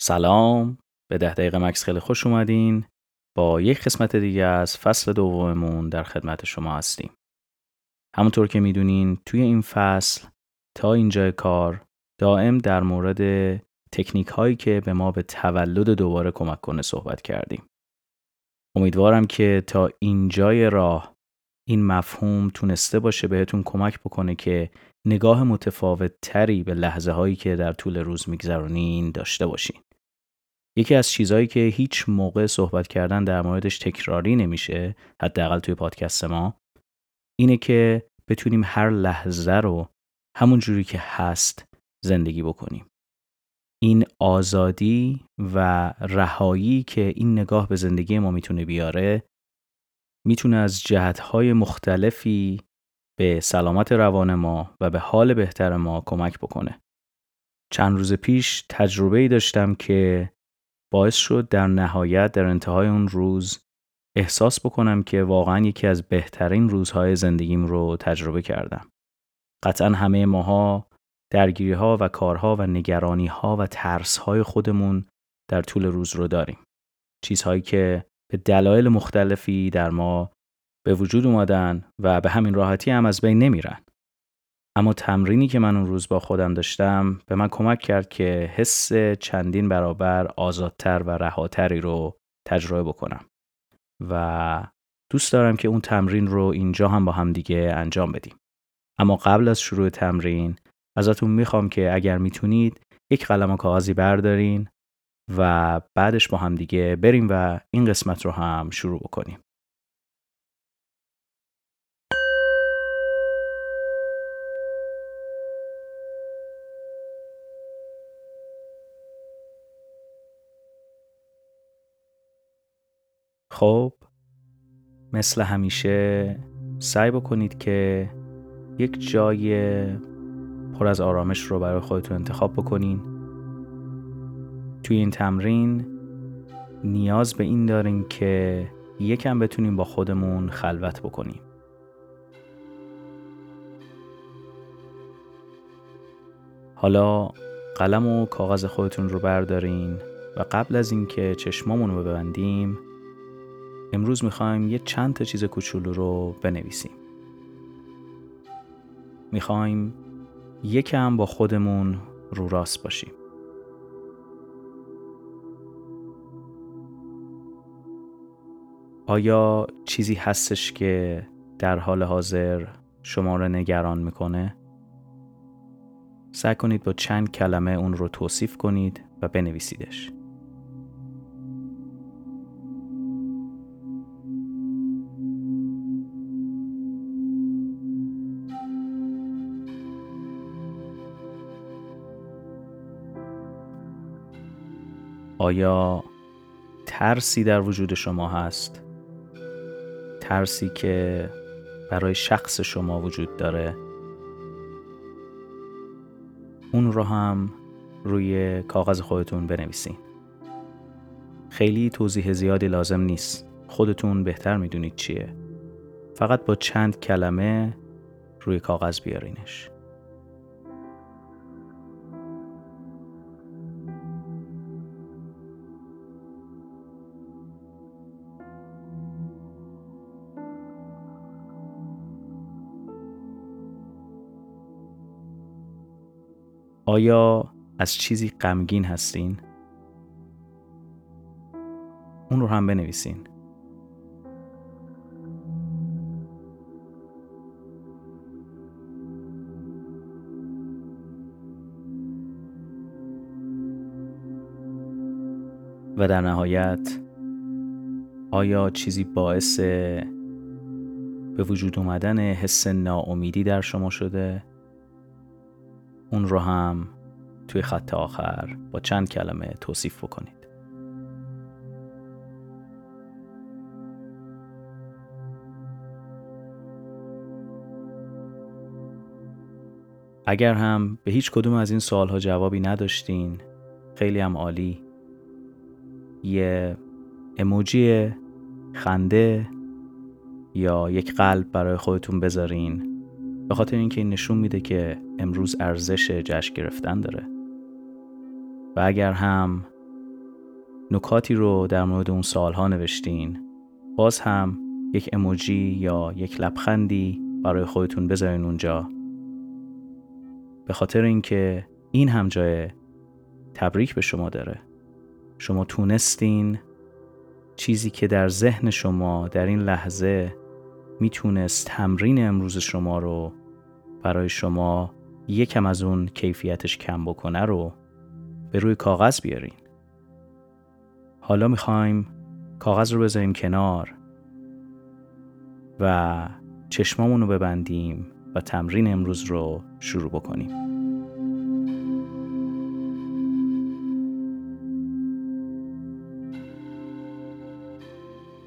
سلام. به ده دقیقه مکس خیلی خوش اومدین. با یک قسمت دیگه از فصل دوممون در خدمت شما هستیم. همونطور که می‌دونین توی این فصل تا اینجا کار دائم در مورد تکنیک هایی که به ما به تولد دوباره کمک کنه صحبت کردیم. امیدوارم که تا اینجای راه این مفهوم تونسته باشه بهتون کمک بکنه که نگاه متفاوت تری به لحظه هایی که در طول روز میگذرونین داشته باشین. یکی از چیزهایی که هیچ موقع صحبت کردن در موردش تکراری نمیشه حداقل توی پادکست ما اینه که بتونیم هر لحظه رو همون جوری که هست زندگی بکنیم این آزادی و رهایی که این نگاه به زندگی ما می‌تونه بیاره می‌تونه از جهتهای مختلفی به سلامت روان ما و به حال بهتر ما کمک بکنه. چند روز پیش تجربه ای داشتم که باعث شد در نهایت در انتهای اون روز احساس بکنم که واقعا یکی از بهترین روزهای زندگیم رو تجربه کردم. قطعا همه ماها درگیری ها و کارها و نگرانی ها و ترس های خودمون در طول روز رو داریم. چیزهایی که به دلایل مختلفی در ما به وجود اومدن و به همین راحتی هم از بین نمیرن. اما تمرینی که من اون روز با خودم داشتم به من کمک کرد که حس چندین برابر آزادتر و رهاتری رو تجربه بکنم و دوست دارم که اون تمرین رو اینجا هم با هم دیگه انجام بدیم. اما قبل از شروع تمرین ازتون می‌خوام که اگر می‌تونید یک قلم و کاغذی بردارین و بعدش با هم دیگه بریم و این قسمت رو هم شروع بکنیم. خب مثل همیشه سعی بکنید که یک جای پر از آرامش رو برای خودتون انتخاب بکنین. توی این تمرین نیاز به این داریم که یکم بتونیم با خودمون خلوت بکنیم حالا قلم و کاغذ خودتون رو بردارین و قبل از اینکه چشمامون رو ببندیم امروز می‌خوایم یه چند تا چیز کوچولو رو بنویسیم می‌خوایم یکم با خودمون رو راست باشیم آیا چیزی هستش که در حال حاضر شما رو نگران می‌کنه؟ سعی کنید با چند کلمه اون رو توصیف کنید و بنویسیدش. آیا ترسی در وجود شما هست؟ ترسی که برای شخص شما وجود داره؟ اون رو هم روی کاغذ خودتون بنویسین. خیلی توضیح زیادی لازم نیست. خودتون بهتر می‌دونید چیه. فقط با چند کلمه روی کاغذ بیارینش. آیا از چیزی غمگین هستین؟ اون رو هم بنویسین. و در نهایت آیا چیزی باعث به وجود اومدن حس ناامیدی در شما شده؟ اون رو هم توی خط آخر با چند کلمه توصیف بکنید. اگر هم به هیچ کدوم از این سوالها جوابی نداشتین خیلی هم عالی یه اموجی خنده یا یک قلب برای خودتون بذارین به خاطر اینکه این نشون میده که امروز ارزش جشن گرفتن داره. و اگر هم نکاتی رو در مورد اون سالها نوشتین باز هم یک اموجی یا یک لبخندی برای خودتون بذارین اونجا. به خاطر اینکه این هم جای تبریک به شما داره. شما تونستین چیزی که در ذهن شما در این لحظه می‌تونست تمرین امروز شما رو برای شما یکم از اون کیفیتش کم بکنه رو به روی کاغذ بیارین. حالا می‌خوایم کاغذ رو بذاریم کنار و چشمامون رو ببندیم و تمرین امروز رو شروع بکنیم.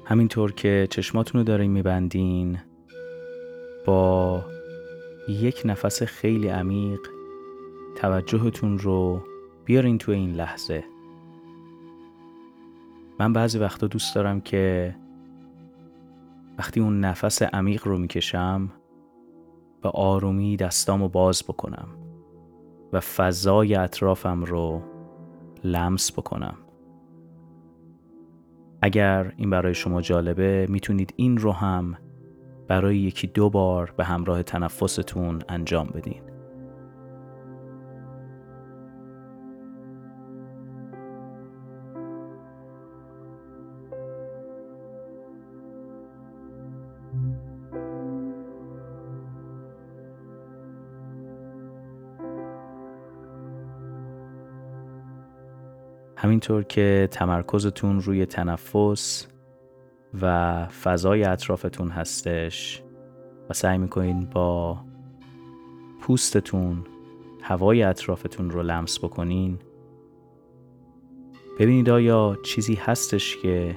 همینطور که چشماتون رو دارین میبندین با یک نفس خیلی عمیق توجهتون رو بیارین تو این لحظه. من بعضی وقتا دوست دارم که وقتی اون نفس عمیق رو می‌کشم به آرومی دستامو باز بکنم و فضای اطرافم رو لمس بکنم. اگر این برای شما جالبه می‌تونید این رو هم برای یکی دو بار به همراه تنفستون انجام بدین. همینطور که تمرکزتون روی تنفس و فضای اطرافتون هستش و سعی می‌کنین با پوستتون هوای اطرافتون رو لمس بکنین. ببینید آیا چیزی هستش که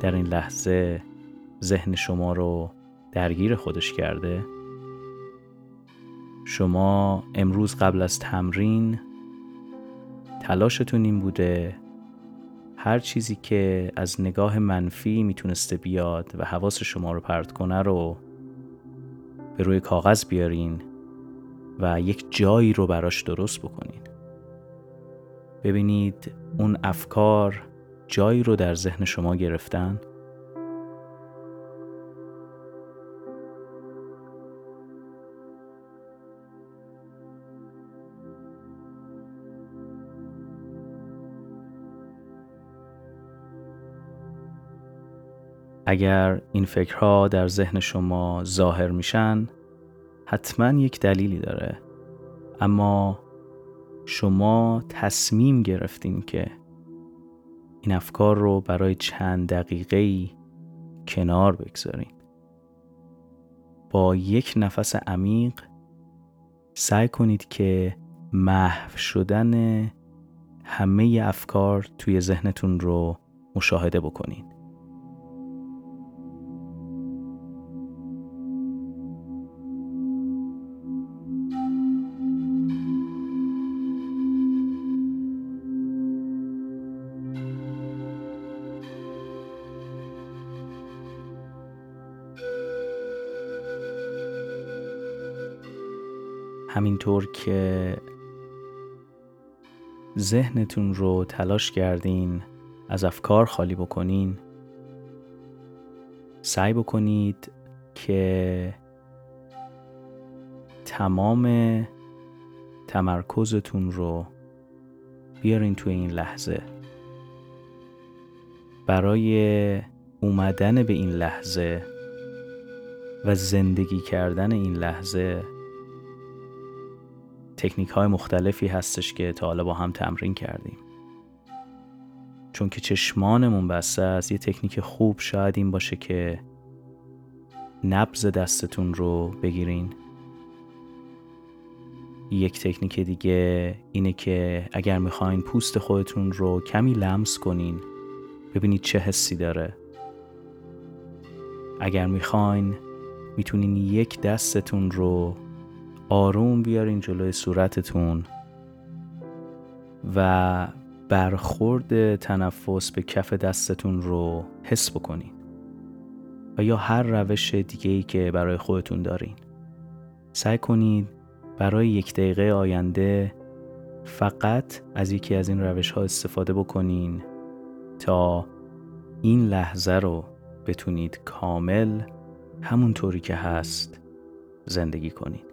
در این لحظه ذهن شما رو درگیر خودش کرده؟ شما امروز قبل از تمرین تلاشتون این بوده هر چیزی که از نگاه منفی می‌تونسته بیاد و حواس شما رو پرت کنه رو به روی کاغذ بیارین و یک جایی رو براش درست بکنین. ببینید اون افکار جایی رو در ذهن شما گرفتن؟ اگر این فکرها در ذهن شما ظاهر میشن حتما یک دلیلی داره. اما شما تصمیم گرفتین که این افکار رو برای چند دقیقه کنار بگذارین. با یک نفس عمیق سعی کنید که محو شدن همه افکار توی ذهنتون رو مشاهده بکنید همینطور که ذهنتون رو تلاش کردین از افکار خالی بکنین سعی بکنید که تمام تمرکزتون رو بیارین توی این لحظه. برای اومدن به این لحظه و زندگی کردن این لحظه تکنیک های مختلفی هستش که تا حالا با هم تمرین کردیم. چون که چشمانمون بسته است یه تکنیک خوب شاید این باشه که نبز دستتون رو بگیرین. یک تکنیک دیگه اینه که اگر می‌خواین پوست خودتون رو کمی لمس کنین ببینید چه حسی داره. اگر می‌خواین می‌تونین یک دستتون رو آروم بیارین جلوی صورتتون و برخورد تنفس به کف دستتون رو حس بکنین. و یا هر روش دیگه ای که برای خودتون دارین. سعی کنید برای یک دقیقه آینده فقط از یکی از این روش ها استفاده بکنین تا این لحظه رو بتونید کامل همونطوری که هست زندگی کنید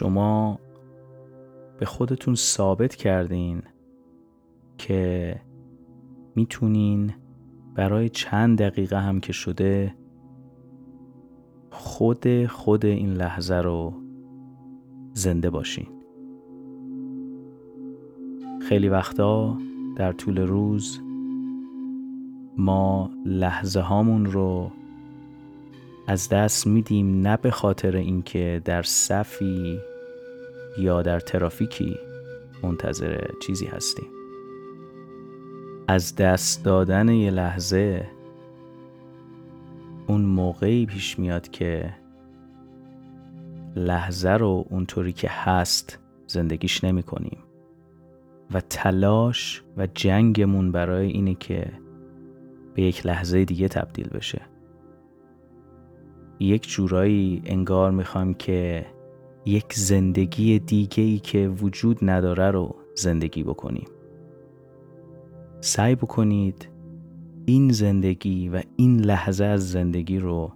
شما به خودتون ثابت کردین که می‌تونین برای چند دقیقه هم که شده خود خود این لحظه رو زنده باشین. خیلی وقتا در طول روز ما لحظه هامون رو از دست میدیم نه به خاطر اینکه در صفی یا در ترافیکی منتظر چیزی هستیم از دست دادن یه لحظه اون موقعی پیش میاد که لحظه رو اونطوری که هست زندگیش نمی کنیم. و تلاش و جنگمون برای اینه که به یک لحظه دیگه تبدیل بشه. یک جورایی انگار می‌خوام که یک زندگی دیگه ای که وجود نداره رو زندگی بکنیم سعی بکنید این زندگی و این لحظه از زندگی رو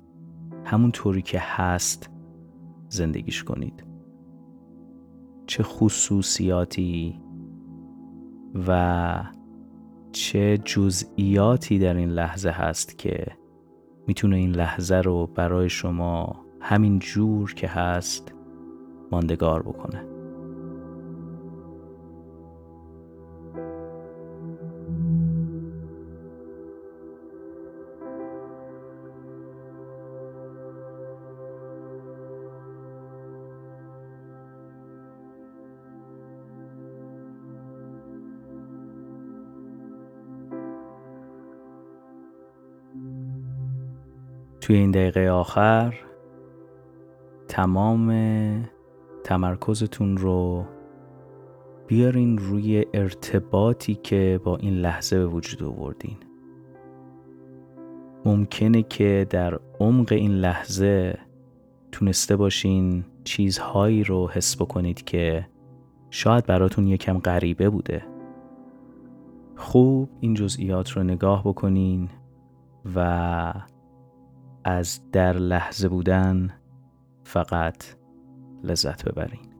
همون طوری که هست زندگیش کنید. چه خصوصیاتی و چه جزئیاتی در این لحظه هست که می‌تونه این لحظه رو برای شما همین جور که هست ماندگار بکنه. توی این دقیقه آخر تمام تمرکزتون رو بیارین روی ارتباطی که با این لحظه به وجود آوردین. ممکنه که در عمق این لحظه تونسته باشین چیزهایی رو حس بکنید که شاید براتون یکم غریبه بوده. خوب این جزئیات رو نگاه بکنین و از در لحظه بودن فقط لذت ببرین.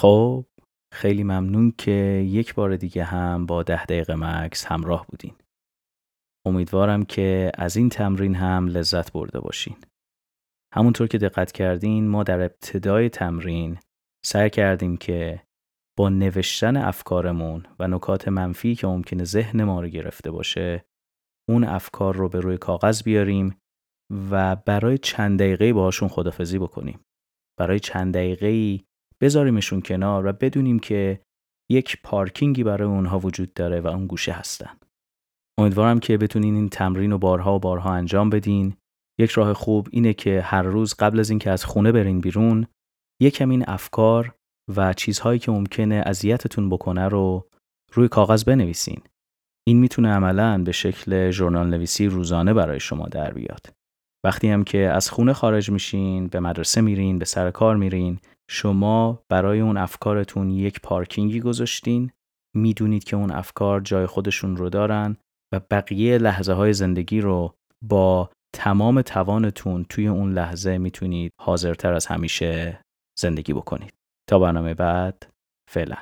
خب خیلی ممنون که یک بار دیگه هم با ده دقیقه مکس همراه بودین امیدوارم که از این تمرین هم لذت برده باشین. همونطور که دقت کردین ما در ابتدای تمرین سعی کردیم که با نوشتن افکارمون و نکات منفی که ممکنه ذهن ما رو گرفته باشه اون افکار رو به روی کاغذ بیاریم و برای چند دقیقه باشون خدافزی بکنیم. برای چند دقیقه بذاریمشون کنار و بدونیم که یک پارکینگی برای اونها وجود داره و اون گوشه هستن. امیدوارم که بتونین این تمرین رو بارها و بارها انجام بدین. یک راه خوب اینه که هر روز قبل از اینکه از خونه برین بیرون یکم این افکار و چیزهایی که ممکنه اذیتتون بکنه رو روی کاغذ بنویسین. این می‌تونه عملا به شکل ژورنال نویسی روزانه برای شما در بیاد. وقتی هم که از خونه خارج میشین، به مدرسه میرین، به سر کار میرین، شما برای اون افکارتون یک پارکینگی گذاشتین، می‌دونید که اون افکار جای خودشون رو دارن و بقیه لحظه های زندگی رو با تمام توانتون توی اون لحظه می‌تونید حاضرتر از همیشه زندگی بکنید. تا برنامه بعد فعلا